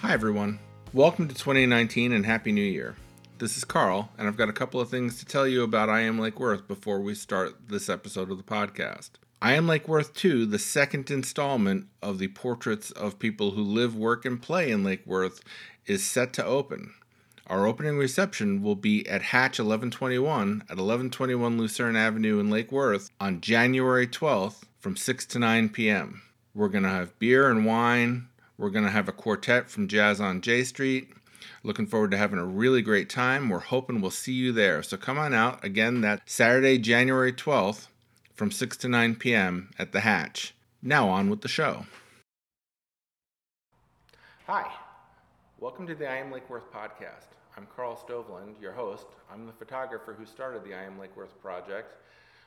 Hi, everyone. Welcome to 2019 and Happy New Year. This is Carl, and I've got a couple of things to tell you about I Am Lake Worth before we start this episode of the podcast. I Am Lake Worth 2, the second installment of the portraits of people who live, work, and play in Lake Worth, is set to open. Our opening reception will be at Hatch 1121 at 1121 Lucerne Avenue in Lake Worth on January 12th from 6 to 9 p.m. We're going to have beer and wine. We're going to have a quartet from Jazz on J Street. Looking forward to having a really great time. We're hoping we'll see you there. So come on out. Again, that Saturday, January 12th from 6 to 9 p.m. at the Hatch. Now on with the show. Hi. Welcome to the I Am Lake Worth podcast. I'm Carl Stoveland, your host. I'm the photographer who started the I Am Lake Worth project.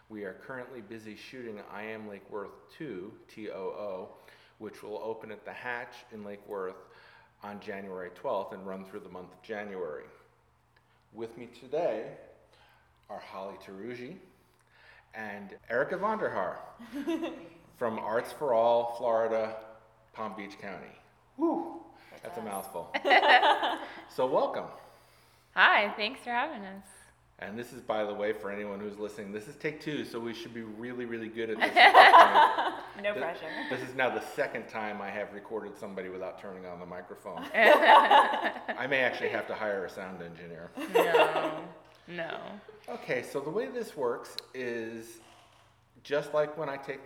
We are currently busy shooting I Am Lake Worth 2, TOO, which will open at the Hatch in Lake Worth on January 12th and run through the month of January. With me today are Holly Tarugi and Erica Vonderhaar from Arts for All, Florida, Palm Beach County. Woo! That's a mouthful. so, welcome. Hi, thanks for having us. And this is, by the way, for anyone who's listening, this is take two, so we should be really, really good at this. at this. No Th- pressure. This is now the second time I have recorded somebody without turning on the microphone. I may actually have to hire a sound engineer. No, no. Okay, so the way this works is just like when I take.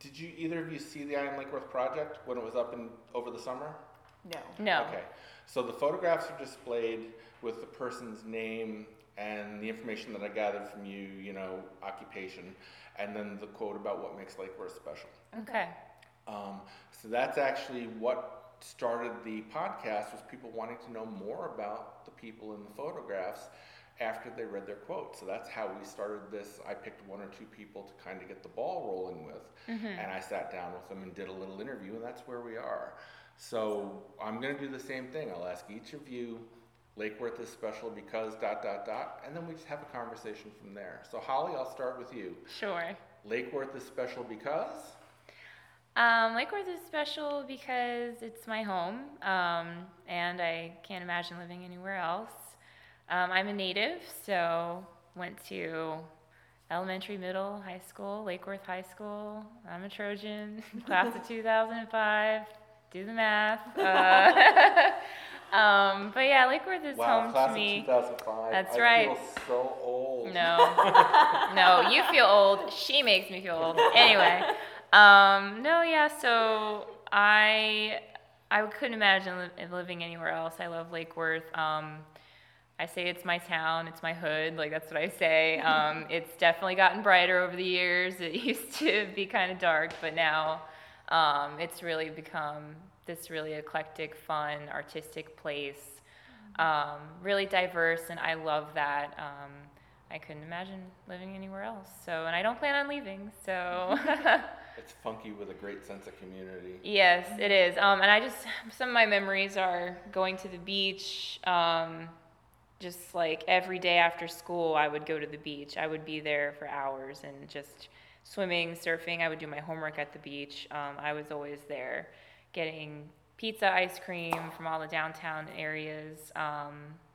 Did you either of you see the I Am Lake Worth project when it was up in over the summer? No. No. Okay, so the photographs are displayed with the person's name and the information that I gathered from you, you know, occupation, and then the quote about what makes Lake Worth special. Okay. Um, so that's actually what started the podcast was people wanting to know more about the people in the photographs after they read their quotes. So that's how we started this. I picked one or two people to kind of get the ball rolling with, and I sat down with them and did a little interview, and that's where we are. So I'm going to do the same thing. I'll ask each of you, Lake Worth is special because dot dot dot, and then we just have a conversation from there. So Holly, I'll start with you. Sure. Lake Worth is special because. Um, Lake Worth is special because it's my home, um, and I can't imagine living anywhere else. Um, I'm a native, so went to elementary, middle, high school, Lake Worth High School. I'm a Trojan, class of 2005. Do the math. Uh, um, but yeah, Lake Worth is Wow, home class to me. of 2005. That's I right. feel so old. No, no, you feel old. She makes me feel old. Anyway, um, no, yeah. So I, I couldn't imagine li- living anywhere else. I love Lake Worth. Um, I say it's my town. It's my hood. Like that's what I say. Um, it's definitely gotten brighter over the years. It used to be kind of dark, but now um, it's really become this really eclectic, fun, artistic place. Um, really diverse, and I love that. Um, I couldn't imagine living anywhere else. So, and I don't plan on leaving. So, It's funky with a great sense of community. yes, it is. Um, and I just some of my memories are going to the beach. Um, just like every day after school, I would go to the beach. I would be there for hours and just swimming, surfing. I would do my homework at the beach. Um, I was always there, getting pizza, ice cream from all the downtown areas. Um,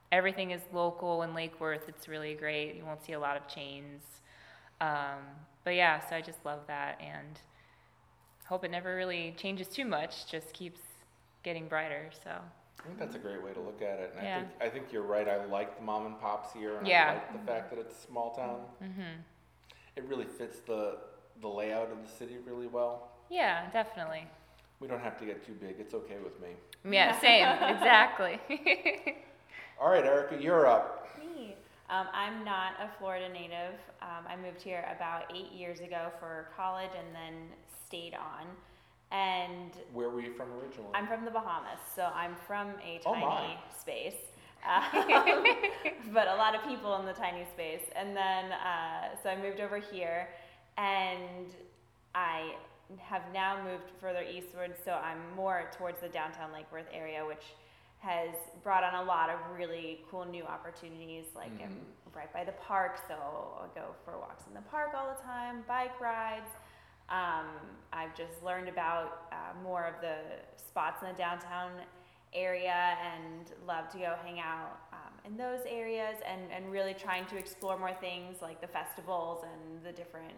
everything is local in Lake Worth. It's really great. You won't see a lot of chains. Um, but yeah, so I just love that and hope it never really changes too much. Just keeps getting brighter. So I think that's a great way to look at it. And Yeah. I think I think you're right. I like the mom and pops here, and Yeah. I like the fact that it's a small town. Mm-hmm. It really fits the the layout of the city really well. yeah, definitely. We don't have to get too big. It's okay with me. Yeah, same, exactly. All right, Erica, you're up. Me. Um, I'm not a Florida native. Um, I moved here about eight years ago for college and then stayed on. And Where were you from originally? I'm from the Bahamas, so I'm from a Oh, tiny my. space. Um, but a lot of people in the tiny space. And then, uh, so I moved over here, and I have now moved further eastward, so I'm more towards the downtown Lake Worth area, which has brought on a lot of really cool new opportunities. Like I'm Mhm. right by the park, so I'll go for walks in the park all the time, bike rides. Um, I've just learned about uh, more of the spots in the downtown area and love to go hang out um, in those areas and, and really trying to explore more things like the festivals and the different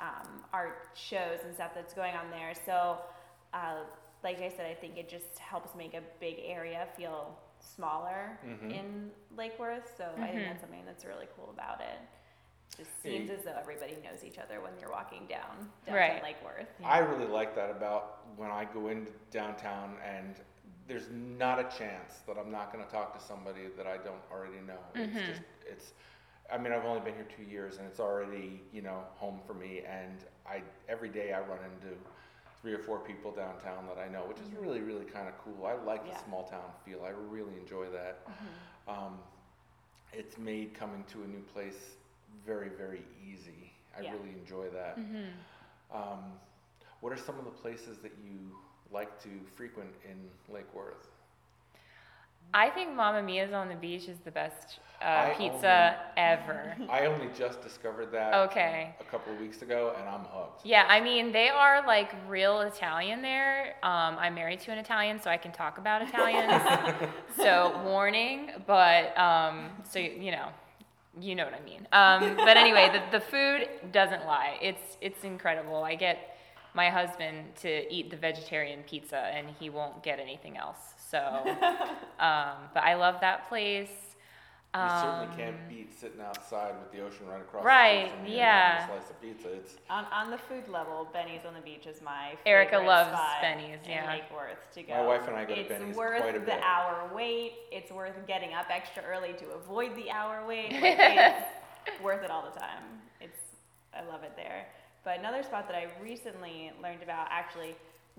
um, art shows and stuff that's going on there. So, uh, like I said, I think it just helps make a big area feel smaller Mhm. in Lake Worth. So I think Mhm. that's something that's really cool about it. Just seems as though everybody knows each other when you're walking down downtown Right. Lake Worth. I really like that about when I go into downtown and there's not a chance that I'm not going to talk to somebody that I don't already know. It's Mhm. just, it's, I mean, I've only been here two years and it's already, you know, home for me. And I, every day I run into three or four people downtown that I know, which is really, really kind of cool. I like Yeah. the small town feel. I really enjoy that. Um, it's made coming to a new place very, very easy. I Yeah. really enjoy that. Mhm. Um, what are some of the places that you like to frequent in Lake Worth? I think Mamma Mia's on the beach is the best uh, pizza ever. I only just discovered that Okay. a couple of weeks ago, and I'm hooked. Yeah, I mean, they are like real Italian there. Um, I'm married to an Italian, so I can talk about Italians. so, warning, but, um, so, you know, you know what I mean. Um, but anyway, the, the food doesn't lie. It's, it's incredible. I get my husband to eat the vegetarian pizza, and he won't get anything else. So, um, but I love that place. You certainly Um, can't beat sitting outside with the ocean right across Right, the street from you and yeah. a slice of pizza. It's On, on the food level, Benny's on the beach is my favorite. Erica loves spot Benny's, in yeah. Lake Worth to go. My wife and I go to it's Benny's worth quite a bit the hour wait. It's worth getting up extra early to avoid the hour wait. Like, it's worth it all the time. It's I love it there. But another spot that I recently learned about, actually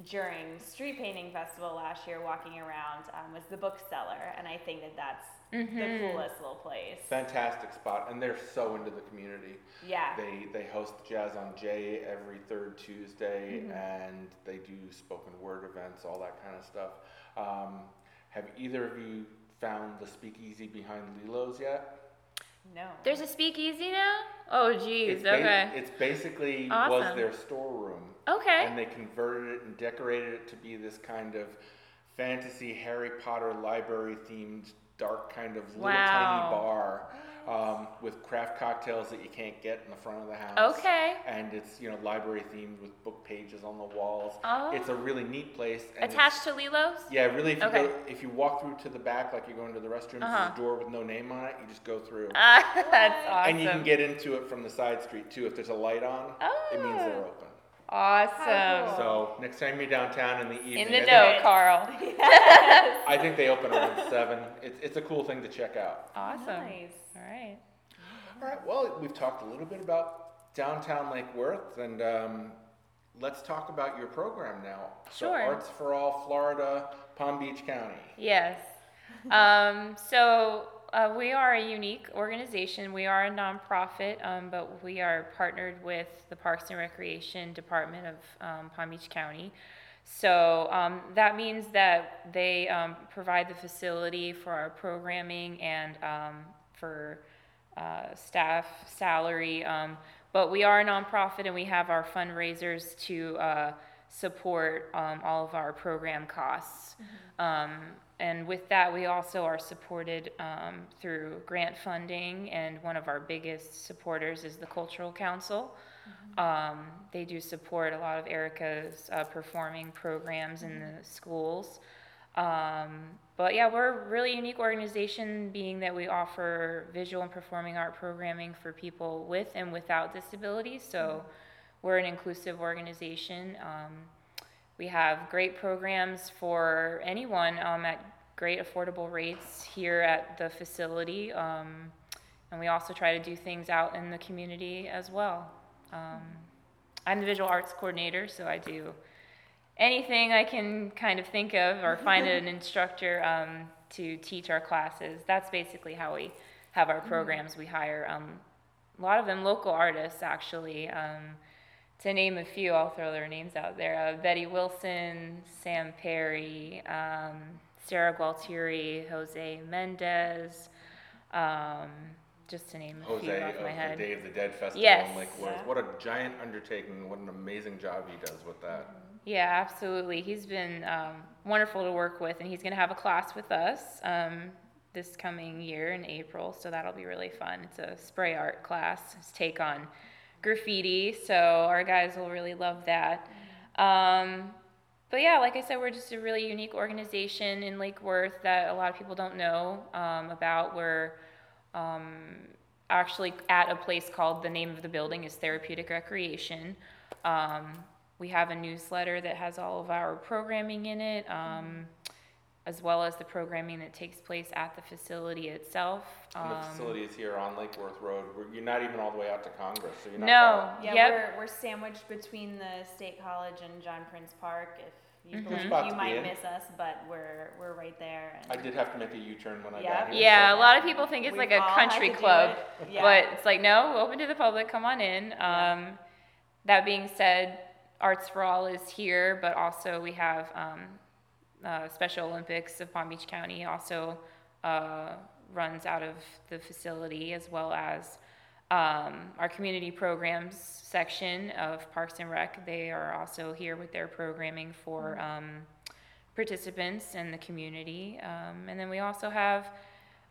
during Street Painting Festival last year, walking around, um, was the Bookseller, and I think that that's the Mhm. coolest little place. fantastic spot, and they're so into the community. Yeah. They they host Jazz on J every third Tuesday, Mm-hmm. and they do spoken word events, all that kind of stuff. Um, have either of you found the speakeasy behind Lilo's yet? No. There's a speakeasy now? Oh, geez. It's ba- okay. it's basically was Awesome. their storeroom, Okay. and they converted it and decorated it to be this kind of fantasy Harry Potter library themed dark kind of little Wow. tiny bar with craft cocktails that you can't get in the front of the house. Okay. And it's you know library themed with book pages on the walls. Oh. It's a really neat place. and Attached to Lilo's? Yeah, really. If you Okay. go, if you walk through to the back like you're going to the restroom, Uh-huh. there's a door with no name on it. You just go through. Ah, that's awesome. And you can get into it from the side street too. If there's a light on, oh. it means they're Oh. open. awesome. So next time you're downtown in the evening, In the I, know, think, Carl. I think they open around seven. It's it's a cool thing to check out. Awesome. Nice. All right. All right. Well, we've talked a little bit about downtown Lake Worth, and um, let's talk about your program now. Sure. So Arts for All Florida, Palm Beach County. Yes. Um, so uh, we are a unique organization. We are a nonprofit, um, but we are partnered with the Parks and Recreation Department of um, Palm Beach County. So um, that means that they um, provide the facility for our programming and um, for uh, staff salary. Um, but we are a nonprofit and we have our fundraisers to uh, support um, all of our program costs. Um, and with that, we also are supported um, through grant funding, and one of our biggest supporters is the Cultural Council. Um, they do support a lot of Erica's uh, performing programs in the schools. Um, but yeah, we're a really unique organization, being that we offer visual and performing art programming for people with and without disabilities. So we're an inclusive organization. Um, we have great programs for anyone um, at great affordable rates here at the facility. Um, and we also try to do things out in the community as well. Um, I'm the visual arts coordinator, so I do anything I can kind of think of or find an instructor um, to teach our classes. That's basically how we have our programs. We hire um, a lot of them local artists, actually. Um, to name a few, I'll throw their names out there uh, Betty Wilson, Sam Perry, um, Sarah Gualtieri, Jose Mendez, um, just to name a Jose few of off my the head. Day of the Dead Festival Yes. in Lake Worth. What a giant undertaking. What an amazing job he does with that. Yeah, absolutely. He's been um, wonderful to work with, and he's going to have a class with us um, this coming year in April, so that'll be really fun. It's a spray art class, his take on graffiti, so our guys will really love that. Um, but yeah, like I said, we're just a really unique organization in Lake Worth that a lot of people don't know um, about. We're um, actually at a place called the name of the building is Therapeutic Recreation. Um, we have a newsletter that has all of our programming in it, um, as well as the programming that takes place at the facility itself. And the Um, facility is here on Lake Worth Road. We're- You're not even all the way out to Congress, so you're not No. far. Yeah, Yep. we're, we're sandwiched between the State College and John Prince Park. If you Mhm. believe Spot to you be might in. miss us, but we're we're right there. And I did have to make a U-turn when I Yeah. got here. Yeah, a lot of people think it's We've like a all had country to do club, it. Yeah. but it's like no, open to the public. Come on in. Um, that being said, Arts for All is here, but also we have um, uh, Special Olympics of Palm Beach County also uh, runs out of the facility, as well as um, our community programs section of Parks and Rec. They are also here with their programming for um, participants and the community. Um, and then we also have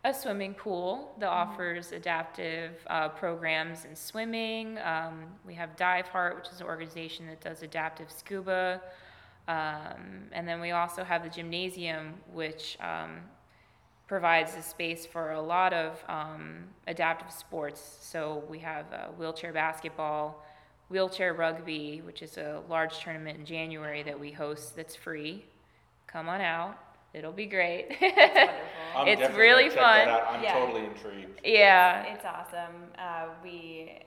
a swimming pool that offers adaptive uh, programs in swimming. Um, we have Diveheart, which is an organization that does adaptive scuba. Um, and then we also have the gymnasium, which um, provides a space for a lot of um, adaptive sports. So we have uh, wheelchair basketball, wheelchair rugby, which is a large tournament in January that we host that's free. Come on out. It'll be great. It's wonderful. It's really gonna check that fun. I'm Yeah. totally intrigued. yeah. It's awesome. Uh, we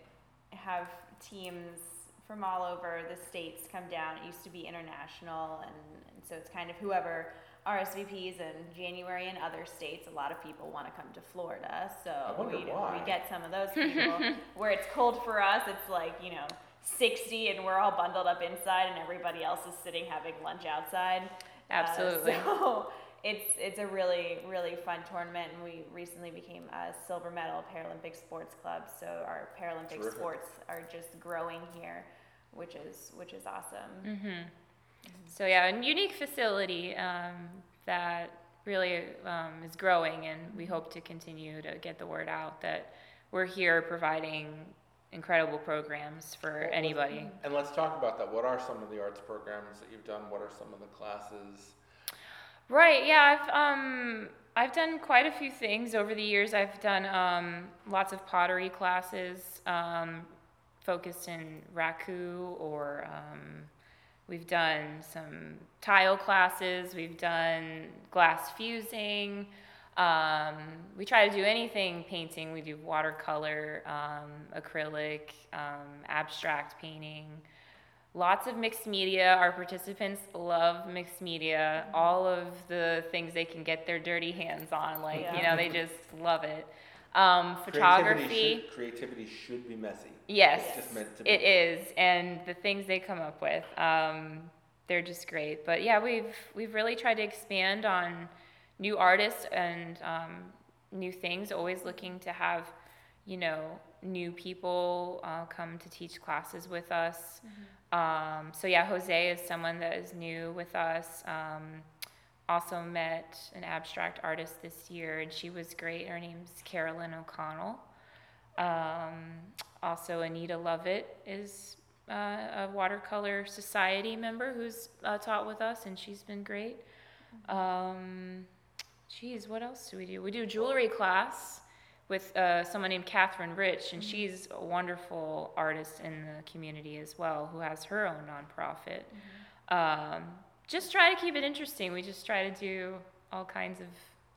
have teams from all over the states come down. It used to be international, and, and so it's kind of whoever RSVPs in January in other states. A lot of people want to come to Florida, so we, we get some of those people. Where it's cold for us, it's like you know. 60 and we're all bundled up inside and everybody else is sitting having lunch outside. Uh, Absolutely. so it's it's a really really fun tournament, and we recently became a silver medal Paralympic Sports Club. So our Paralympic Terrific. sports are just growing here, which is which is awesome. Mm-hmm. So yeah, a unique facility um, that really um, is growing, and we hope to continue to get the word out that we're here providing incredible programs for anybody. And let's talk about that. What are some of the arts programs that you've done? What are some of the classes? Right. Yeah. I've um I've done quite a few things over the years. I've done um, lots of pottery classes, um, focused in raku, or um, we've done some tile classes. We've done glass fusing. Um, we try to do anything painting. We do watercolor, um, acrylic, um, abstract painting lots of mixed media. Our participants love mixed media. All of the things they can get their dirty hands on, like you know, they just love it. Um, Creativity photography, should, creativity should be messy. yes, It's just meant to be. it is, and the things they come up with, um, they're just great. But yeah, we've we've really tried to expand on new artists and um, new things. Always looking to have, you know, new people uh, come to teach classes with us. Um, so yeah, Jose is someone that is new with us. Um, also met an abstract artist this year, and she was great. Her name's Carolyn O'Connell. Um, also, Anita Lovett is uh, a watercolor society member who's uh, taught with us, and she's been great. Um, geez, what else do we do? We do jewelry class with uh, someone named Catherine Rich, and she's a wonderful artist in the community as well, who has her own nonprofit. Um, just try to keep it interesting. We just try to do all kinds of,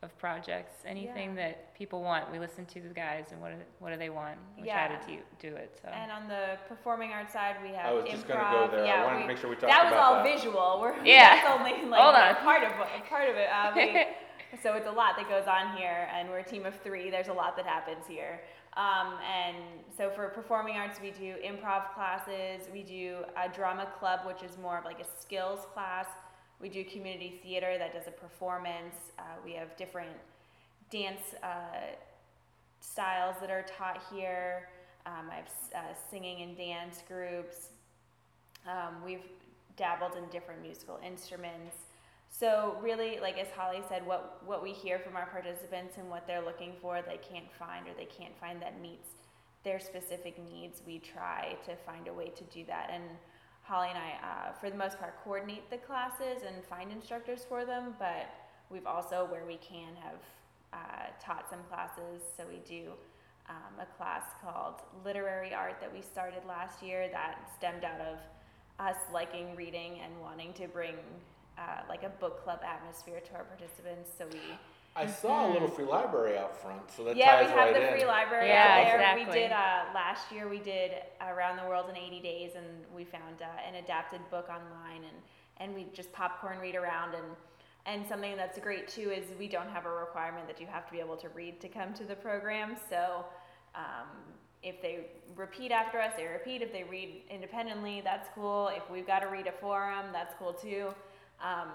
of projects, anything Yeah. that people want. We listen to the guys and what do, what do they want. We Yeah. try to do, do it. So. And on the performing arts side, we have I was improv. just gonna go there. I Yeah, wanted to make sure we talked that was all that. visual. We're, Yeah. that's only like Hold on. part of part of it. Uh, we, so it's a lot that goes on here, and we're a team of three. There's a lot that happens here. Um, and so for performing arts, we do improv classes. We do a drama club, which is more of like a skills class. We do community theater that does a performance. Uh, we have different dance uh, styles that are taught here. Um, I have uh, singing and dance groups. Um, we've dabbled in different musical instruments. So really, like as Holly said, what what we hear from our participants and what they're looking for, they can't find or they can't find that meets their specific needs. We try to find a way to do that, and Holly and I, uh, for the most part, coordinate the classes and find instructors for them. But we've also, where we can, have uh, taught some classes. So we do um, a class called Literary Art that we started last year that stemmed out of us liking reading and wanting to bring uh, like a book club atmosphere to our participants. So we I saw a little free library out front, so that yeah, ties we have right the in. free library Yeah, out there. exactly. We did uh, last year. We did Around the World in 80 Days, and we found uh, an adapted book online, and and we just popcorn read around and. And something that's great too is we don't have a requirement that you have to be able to read to come to the program. So um, if they repeat after us, they repeat. If they read independently, that's cool. If we've got to read a forum, that's cool too. Um,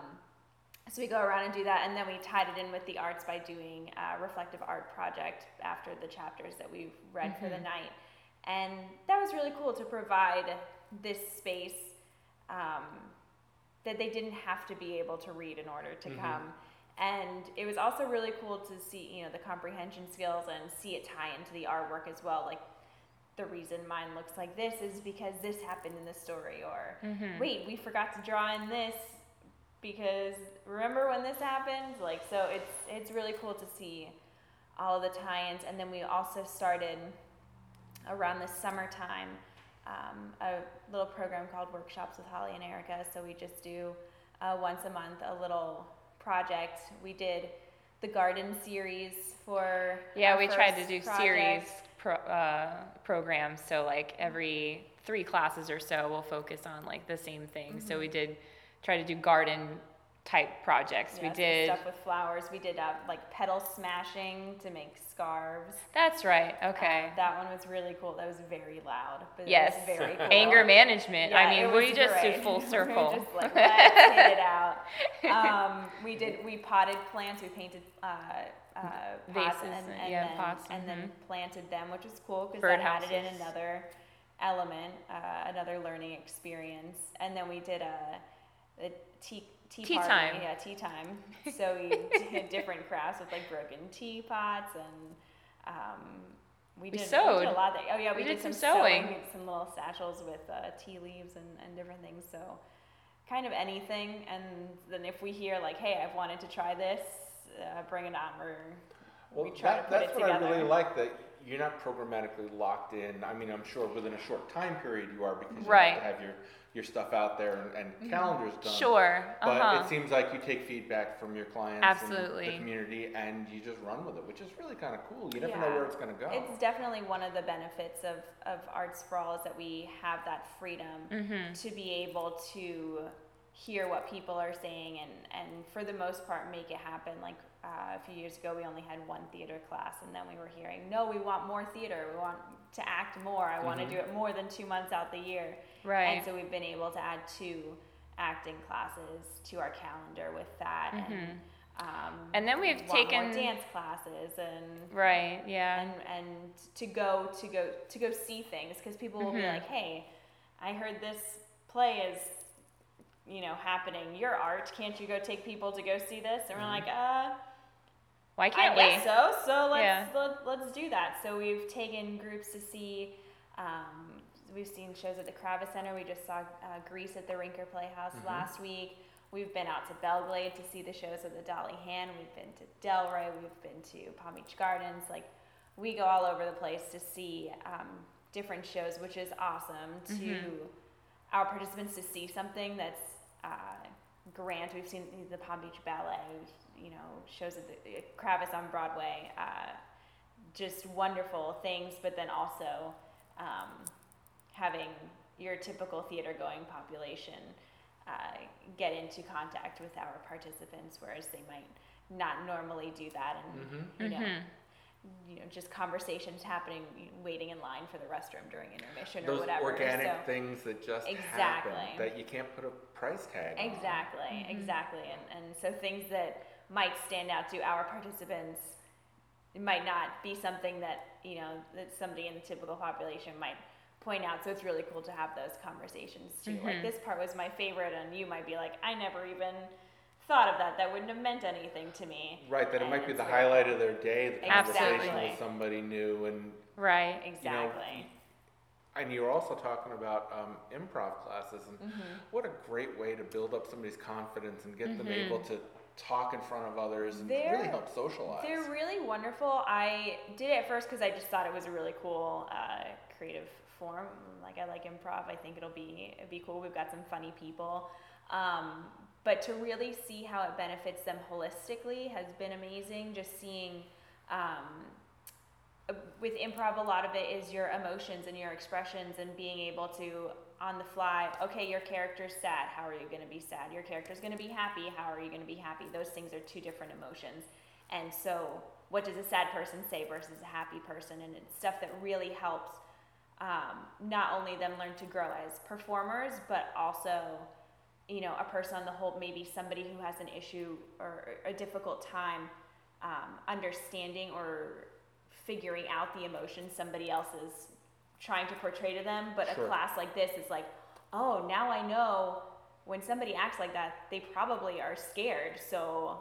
so we go around and do that, and then we tied it in with the arts by doing a reflective art project after the chapters that we've read for the night, and that was really cool to provide this space um, that they didn't have to be able to read in order to come. And it was also really cool to see, you know, the comprehension skills and see it tie into the artwork as well. Like the reason mine looks like this is because this happened in the story, or wait, we forgot to draw in this because remember when this happened? Like so it's it's really cool to see all of the tie-ins and then we also started around the summertime um, a little program called Workshops with Holly and Erica. So we just do uh, once a month a little project. We did the garden series for Yeah, we tried to do project. series pro, uh, programs. So like every three classes or so, we'll focus on like the same thing. So we did try to do garden type projects. Yeah, we did. stuff with flowers. We did uh, like petal smashing to make scarves. That's right. Okay. Um, that one was really cool. That was very loud, but yes. very cool. Anger management. Yeah, I mean, we just great. did full We circle. just like, let's hit it out. Um, we did. We potted plants. We painted uh, uh, pots Vases and, and- yeah, then, pots, and then mhm. planted them, which was cool because that added in another element, uh, another learning experience. And then we did a, a tea. Tea, Tea party. time. yeah, tea time. So we did different crafts with like broken teapots and um, we We did, sewed. We did a lot. Of, oh yeah, we, We did some sewing. sewing. Some little satchels with uh, tea leaves and, and different things. So kind of anything. And then if we hear like, hey, I've wanted to try this, uh, bring it on. Or Well, we try that, to put that's it what together. I really like that you're not programmatically locked in. I mean, I'm sure within a short time period you are because you Right. have to have your, your stuff out there and, and calendars done. Sure. But Uh-huh. it seems like you take feedback from your clients Absolutely. and the community and you just run with it, which is really kind of cool. You never know where it's going to go. It's definitely one of the benefits of, of Arts for All is that we have that freedom Mm-hmm. to be able to hear what people are saying and, and for the most part make it happen. Like uh, a few years ago, we only had one theater class, and then we were hearing, no, we want more theater. We want to act more. I want to do it more than two months out the year. Right. And so we've been able to add two acting classes to our calendar with that. And, Mhm. um, And then we've taken- dance classes and Right. Yeah. and and to go to go to go see things because people will be Mhm. like, "Hey, I heard this play is, you know, happening. Your art. Can't you go take people to go see this?" And we're Mhm. like, "Uh, Why can't I we? guess so. So let's Yeah. let, let's do that." So we've taken groups to see. Um, we've seen shows at the Kravis Center. We just saw uh, Grease at the Rinker Playhouse Mhm. last week. We've been out to Belle Glade to see the shows at the Dolly Hand. We've been to Delray. We've been to Palm Beach Gardens. Like, we go all over the place to see um, different shows, which is awesome to Mhm. our participants to see something that's uh, grand. We've seen the Palm Beach Ballet, you know, shows at the uh, Kravis on Broadway. Uh, just wonderful things, but then also um, having your typical theater going population uh, get into contact with our participants, whereas they might not normally do that, and Mhm. you know, Mhm. you know, just conversations happening, waiting in line for the restroom during intermission or Those whatever. organic so, things that just Exactly. happen that you can't put a price tag on. Exactly, Mhm. exactly. And, and so things that might stand out to our participants it might not be something that, you know, that somebody in the typical population might point out. So it's really cool to have those conversations too. Mm-hmm. Like this part was my favorite, and you might be like, I never even thought of that. That wouldn't have meant anything to me. Right, that it might be the highlight cool. of their day, the conversation Exactly. with somebody new, and Right. Exactly. and you were also talking about um, improv classes, and Mm-hmm. what a great way to build up somebody's confidence and get them able to talk in front of others and really They're- help socialize. They're really wonderful. I did it at first because I just thought it was a really cool uh, creative Like I like improv. I think it'll be it'd be cool. We've got some funny people. Um, but to really see how it benefits them holistically has been amazing. Just seeing um, with improv, a lot of it is your emotions and your expressions and being able to on the fly. Okay, your character's sad. How are you going to be sad? Your character's going to be happy. How are you going to be happy? Those things are two different emotions. And so, what does a sad person say versus a happy person? And it's stuff that really helps um, not only them learn to grow as performers, but also, you know, a person on the whole, maybe somebody who has an issue or a difficult time um, understanding or figuring out the emotion somebody else is trying to portray to them. But Sure. a class like this is like, oh, now I know when somebody acts like that, they probably are scared. So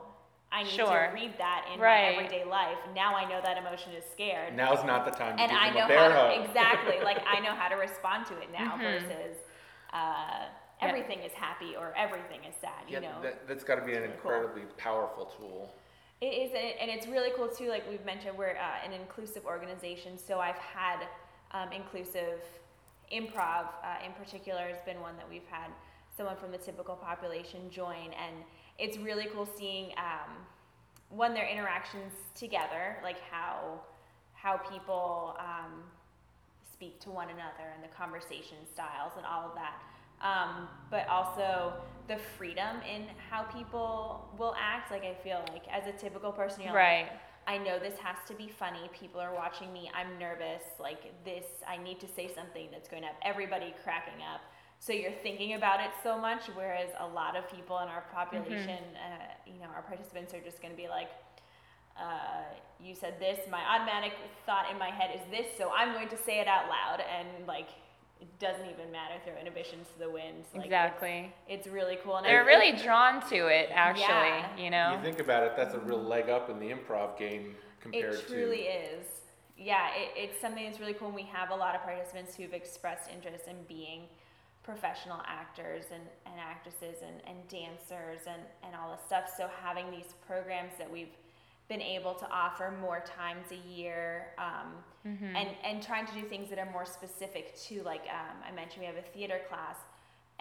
I need Sure. to read that in Right. my everyday life. Now I know that emotion is scared Now's not the time to and give I know a bear how hug. to, exactly like I know how to respond to it now Mhm. versus uh, Yeah. everything is happy or everything is sad. You Yeah, know, that, that's got to be an really cool. incredibly powerful tool. it is, and and it's really cool too. Like we've mentioned, we're uh, an inclusive organization, so I've had um, inclusive improv uh, in particular has been one that we've had someone from the typical population join, and it's really cool seeing um, one their interactions together, like how how people um, speak to one another and the conversation styles and all of that. Um, but also the freedom in how people will act. Like I feel like as a typical person, you're like, Right. I know this has to be funny. People are watching me. I'm nervous. Like this, I need to say something that's going to have everybody cracking up. So you're thinking about it so much, whereas a lot of people in our population, uh, you know, our participants are just going to be like, uh, "You said this. My automatic thought in my head is this, so I'm going to say it out loud." And like, it doesn't even matter. Throw inhibitions to the wind. Like, Exactly. It's, it's really cool. And They're I- really drawn to it, actually. Yeah. You know. You think about it, that's a real leg up in the improv game compared to It truly to. is. Yeah, it, it's something that's really cool. And we have a lot of participants who've expressed interest in being professional actors and, and actresses and, and dancers and, and all this stuff. So having these programs that we've been able to offer more times a year um, Mm-hmm. and, and trying to do things that are more specific to, like um, I mentioned, we have a theater class.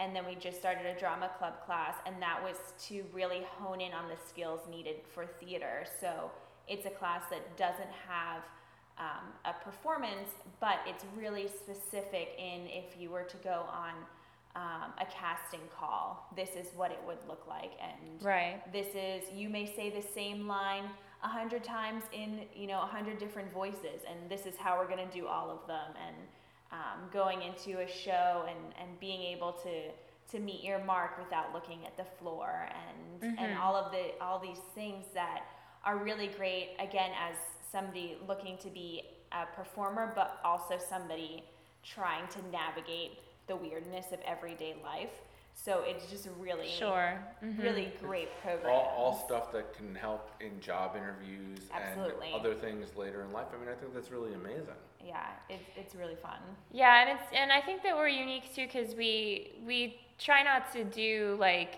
And then we just started a drama club class, and that was to really hone in on the skills needed for theater. So it's a class that doesn't have um, a performance, but it's really specific in if you were to go on um, a casting call, this is what it would look like. And Right. this is, you may say the same line a hundred times in, you know, a hundred different voices, and this is how we're going to do all of them. And um, going into a show and, and being able to to meet your mark without looking at the floor and and Mhm. all of the all these things that are really great again as somebody looking to be a performer but also somebody trying to navigate the weirdness of everyday life so it's just really Sure. Mhm. really great program All, all stuff that can help in job interviews Absolutely. and other things later in life. I mean, I think that's really amazing. yeah it's, it's really fun Yeah, and it's and I think that we're unique too because we we try not to do like.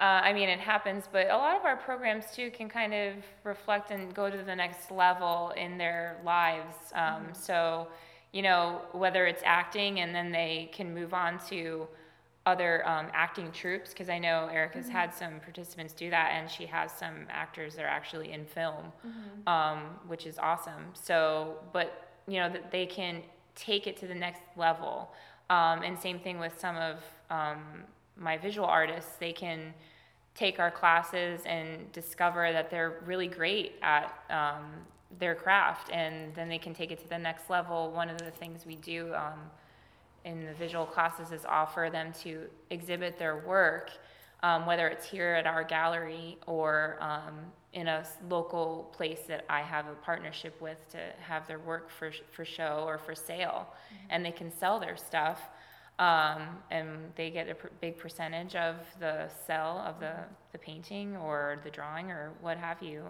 Uh, I mean, it happens, but a lot of our programs too can kind of reflect and go to the next level in their lives. Um, So, you know, whether it's acting and then they can move on to other um, acting troupes, because I know Erica's had some participants do that, and she has some actors that are actually in film, um, which is awesome. So, but you know, that they can take it to the next level. Um, and same thing with some of um, my visual artists, they can take our classes and discover that they're really great at um, their craft, and then they can take it to the next level. One of the things we do um, in the visual classes is offer them to exhibit their work um, whether it's here at our gallery or um, in a local place that I have a partnership with to have their work for, for show or for sale, and they can sell their stuff. Um, and they get a pr- big percentage of the sell of the, the painting or the drawing or what have you.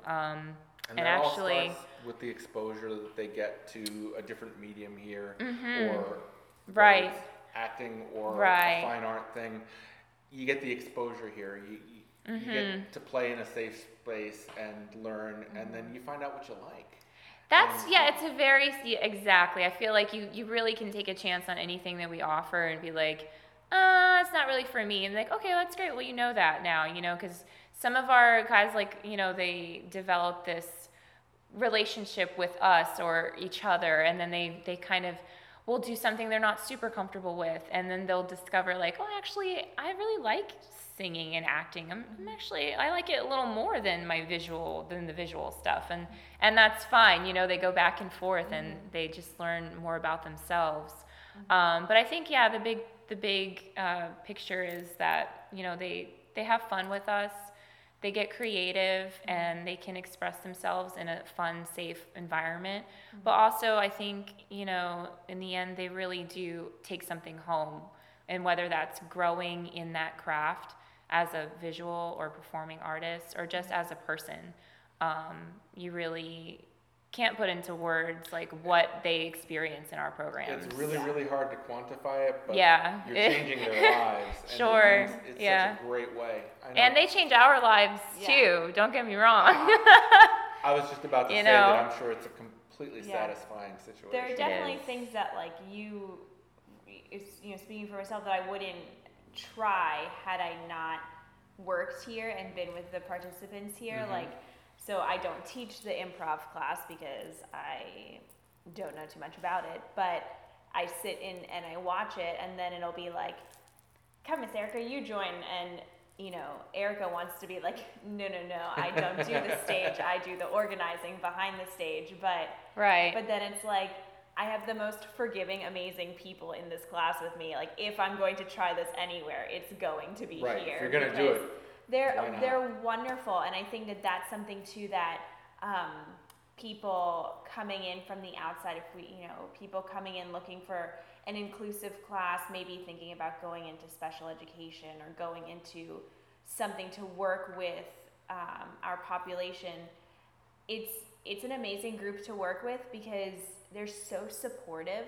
And, And actually- with the exposure that they get to a different medium here, or Mm-hmm. Right. acting or Right. a fine art thing. You get the exposure here. You, you, you Mm-hmm. get to play in a safe space and learn, and then you find out what you like. That's yeah, it's a very exactly. I feel like you you really can take a chance on anything that we offer and be like, uh, it's not really for me. And like, okay, that's great. Well, you know that now, you know, because some of our guys like you know they develop this relationship with us or each other, and then they they kind of will do something they're not super comfortable with, and then they'll discover like, oh, actually, I really like singing and acting. I'm, I'm actually I like it a little more than my visual than the visual stuff, and and that's fine. You know, they go back and forth, and they just learn more about themselves. Um, but I think yeah, the big the big uh, picture is that you know they they have fun with us they get creative and they can express themselves in a fun safe environment. But also i think you know in the end they really do take something home. And whether that's growing in that craft as a visual or performing artist or just as a person um, you really can't put into words like what they experience in our programs It's really, really hard to quantify it, but Yeah. you're changing their lives. and Sure, It's, it's yeah. such a great way. I know. and they change our lives Yeah. too don't get me wrong I was just about to you say know. that I'm sure it's a completely Yeah. satisfying situation. There are definitely things that like you, you know, speaking for myself, that I wouldn't try had I not worked here and been with the participants here. Mhm. Like, so I don't teach the improv class because I don't know too much about it, but I sit in and I watch it, and then it'll be like, "Come, Miss Erica, you join," and you know, Erica wants to be like, "No, no, no, I don't do the stage. I do the organizing behind the stage," but right but then it's like I have the most forgiving, amazing people in this class with me. Like if I'm going to try this anywhere, it's going to be Right, if here. you're gonna do it, They're they're wonderful, and I think that that's something too that um, people coming in from the outside, if we you know people coming in looking for an inclusive class, maybe thinking about going into special education or going into something to work with um, our population it's it's an amazing group to work with because they're so supportive.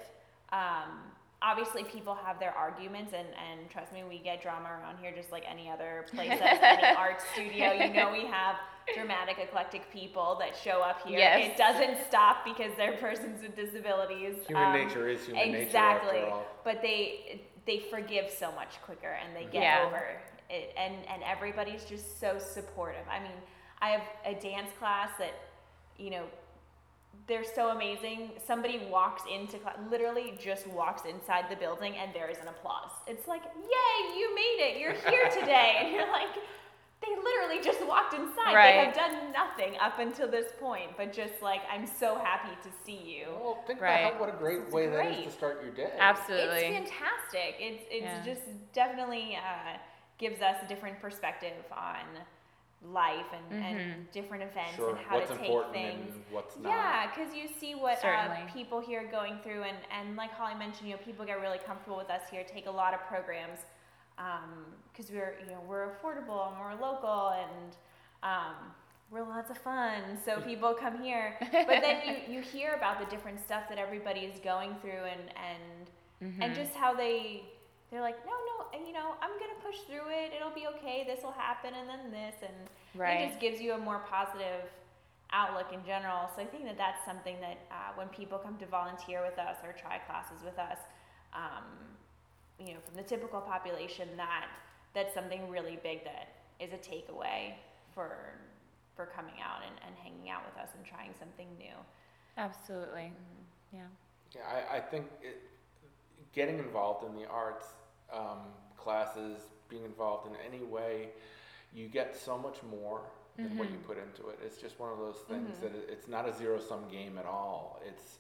Um, obviously, people have their arguments, and, and trust me, we get drama around here just like any other place, that's any art studio. You know, we have dramatic, eclectic people that show up here. Yes. It doesn't stop because they're persons with disabilities. Human Um, nature is human nature exactly after all. but they they forgive so much quicker and they get Yeah. over it and and everybody's just so supportive i mean i have a dance class that you know they're so amazing. Somebody walks into class literally just walks inside the building and there is an applause. It's like yay you made it. You're here today. And you're like they literally just walked inside. They have done nothing up until this point but just like i'm so happy to see you. Well, think Right. about how, what a great It's way that is to start your day. absolutely. It's fantastic. It's it's Yeah. just definitely uh, gives us a different perspective on life and, and different events Sure. and how What's to take important things. and what's not. Yeah, because you see what uh, people here are going through, and, and like Holly mentioned, you know, people get really comfortable with us here, take a lot of programs, because we're you know we're affordable and we're local and um, we're lots of fun. So people come here, but then you, you hear about the different stuff that everybody is going through, and and Mm-hmm. and just how they they're like, no, no, and, you know, I'm gonna push through it. It'll be okay. This will happen, and then this, and Right. it just gives you a more positive outlook in general. So I think that that's something that uh, when people come to volunteer with us or try classes with us, um, you know, from the typical population, that that's something really big that is a takeaway for for coming out and, and hanging out with us and trying something new. absolutely yeah Yeah, I, I think it, getting involved in the arts um, classes, being involved in any way, you get so much more than what you put into it. It's just one of those things that it's not a zero sum game at all. It's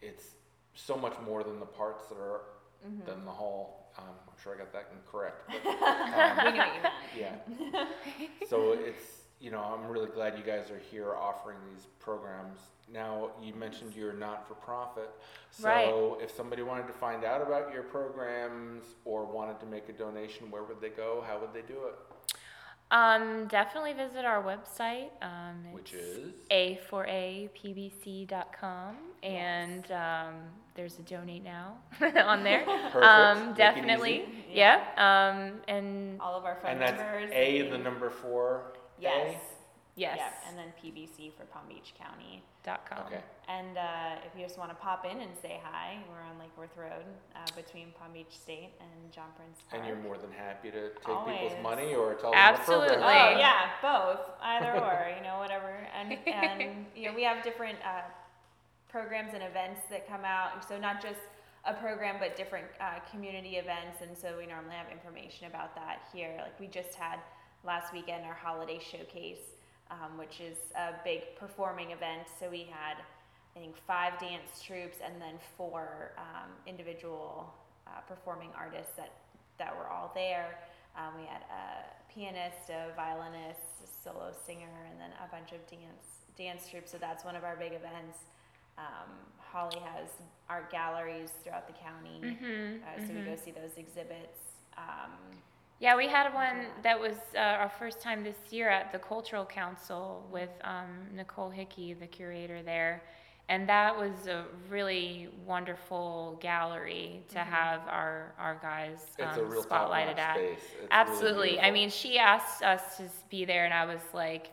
it's so much more than the parts that are than the whole. Um, I'm sure I got that correct. But, um, know what you meant. yeah. So it's, you know, I'm really glad you guys are here offering these programs. Now, you mentioned you're not for profit. So Right. if somebody wanted to find out about your programs or wanted to make a donation, where would they go? How would they do it? Um, definitely visit our website. Um, Which is? a4apbc.com and um, there's a donate now on there. Perfect. Um, Make it definitely. easy. Yeah. Um, and All of our phone And that's numbers. A, and- the number four? Yes. yes. Yep, and then PBC for Palm Beach County. dot com. Okay. And uh, if you just want to pop in and say hi, we're on Lake Worth Road uh, between Palm Beach State and John Prince Park. And you're more than happy to take Always. people's money or tell them Absolutely. what program? Oh yeah, both, either or, you know, whatever. And and you know, we have different uh, programs and events that come out. So not just a program, but different uh, community events. And so we normally have information about that here. Like we just had last weekend our holiday showcase, um, which is a big performing event. So we had, I think, five dance troupes and then four um, individual uh, performing artists that that were all there. Um, we had a pianist, a violinist, a solo singer, and then a bunch of dance dance troupes. So that's one of our big events. Um, Holly has art galleries throughout the county, Mm-hmm. uh, so we go see those exhibits. Yeah, we had one that was uh, our first time this year at the Cultural Council with um, Nicole Hickey, the curator there. And that was a really wonderful gallery to have our, our guys It's a um, real spotlighted at. space. It's really Absolutely. I mean, she asked us to be there, and I was like,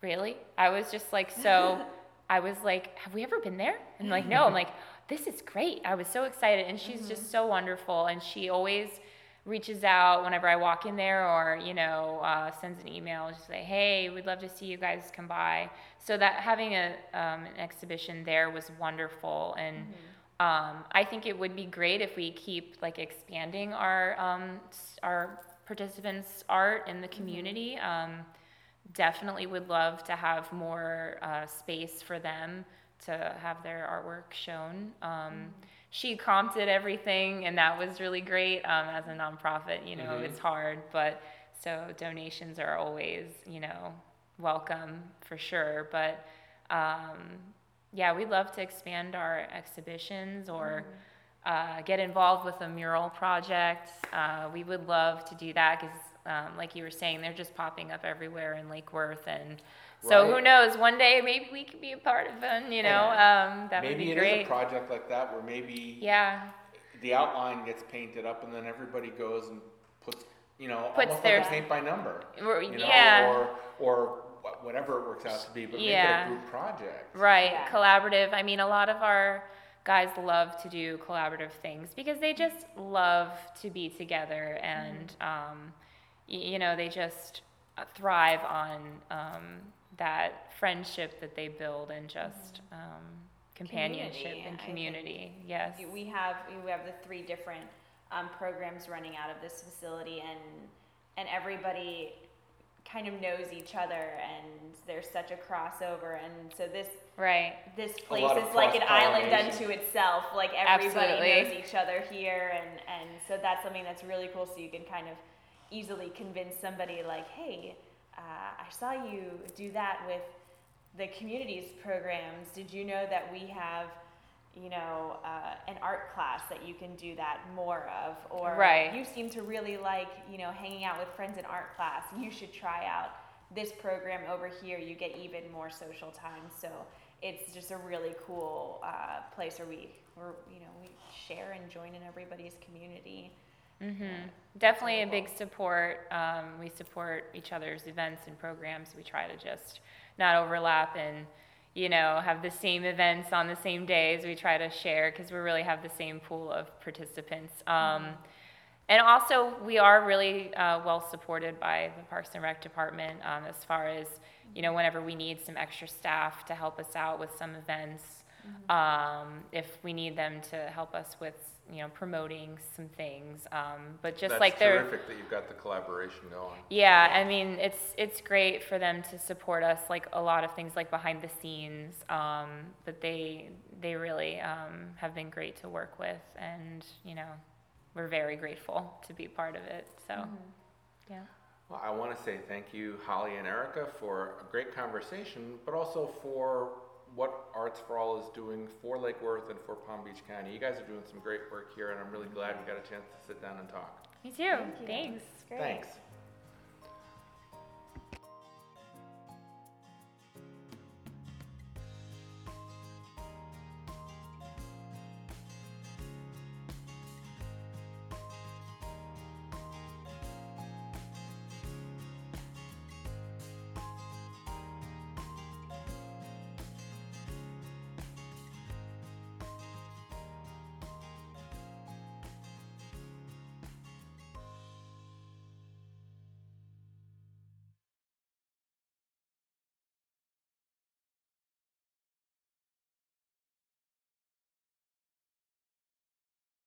really? I was just like, so, I was like, have we ever been there? And like, no. I'm like, this is great. I was so excited. And she's just so wonderful. And she always reaches out whenever I walk in there or, you know, uh, sends an email to say, hey, we'd love to see you guys come by. So that having a, um, an exhibition there was wonderful. And um, I think it would be great if we keep like expanding our, um, our participants' art in the community. Um, definitely would love to have more uh, space for them to have their artwork shown. Um, She comped everything, and that was really great. Um, as a nonprofit, you know, Mhm. it's hard, but so donations are always, you know, welcome for sure. But um, yeah, we'd love to expand our exhibitions or uh, get involved with a mural project. Uh, we would love to do that because, um, like you were saying, they're just popping up everywhere in Lake Worth, and so who knows? One day maybe we could be a part of them. You know, um, that would maybe be it is great. a project like that where maybe yeah, the outline gets painted up and then everybody goes and puts, you know, Puts almost their- like a paint by number. Or- You know, yeah. Or, or whatever it works out to be, but Yeah. make it a group project. Right, Yeah. collaborative. I mean, a lot of our guys love to do collaborative things because they just love to be together and, um, y- you know, they just uh, thrive on um, that friendship that they build and just um, companionship Community, and community. Yes. we have we have the three different um, programs running out of this facility, and and everybody kind of knows each other, and there's such a crossover, and so this Right. this place is like an island unto itself. Like everybody Absolutely. knows each other here, and and so that's something that's really cool. So you can kind of easily convince somebody like, hey, uh, I saw you do that with the communities programs. Did you know that we have you know, uh, an art class that you can do that more of, or Right. you seem to really like, you know, hanging out with friends in art class. You should try out this program over here. You get even more social time. So it's just a really cool uh, place where we, where, you know, we share and join in everybody's community. Hmm Definitely a big support. Um, we support each other's events and programs. We try to just not overlap and, you know, have the same events on the same days. We try to share because we really have the same pool of participants. Um, and also, we are really uh, well supported by the Parks and Rec department um, as far as, you know, whenever we need some extra staff to help us out with some events, um, if we need them to help us with, you know, promoting some things. Um, but just That's like they're. terrific that you've got the collaboration going. Yeah, I mean, it's it's great for them to support us, like a lot of things, like behind the scenes. Um, but they they really um, have been great to work with, and you know, we're very grateful to be part of it. So, yeah. Well, I want to say thank you, Holly and Erica, for a great conversation, but also for what Arts for All is doing for Lake Worth and for Palm Beach County. You guys are doing some great work here, and I'm really mm-hmm. glad we got a chance to sit down and talk. Me too. Thanks. Great. Thanks.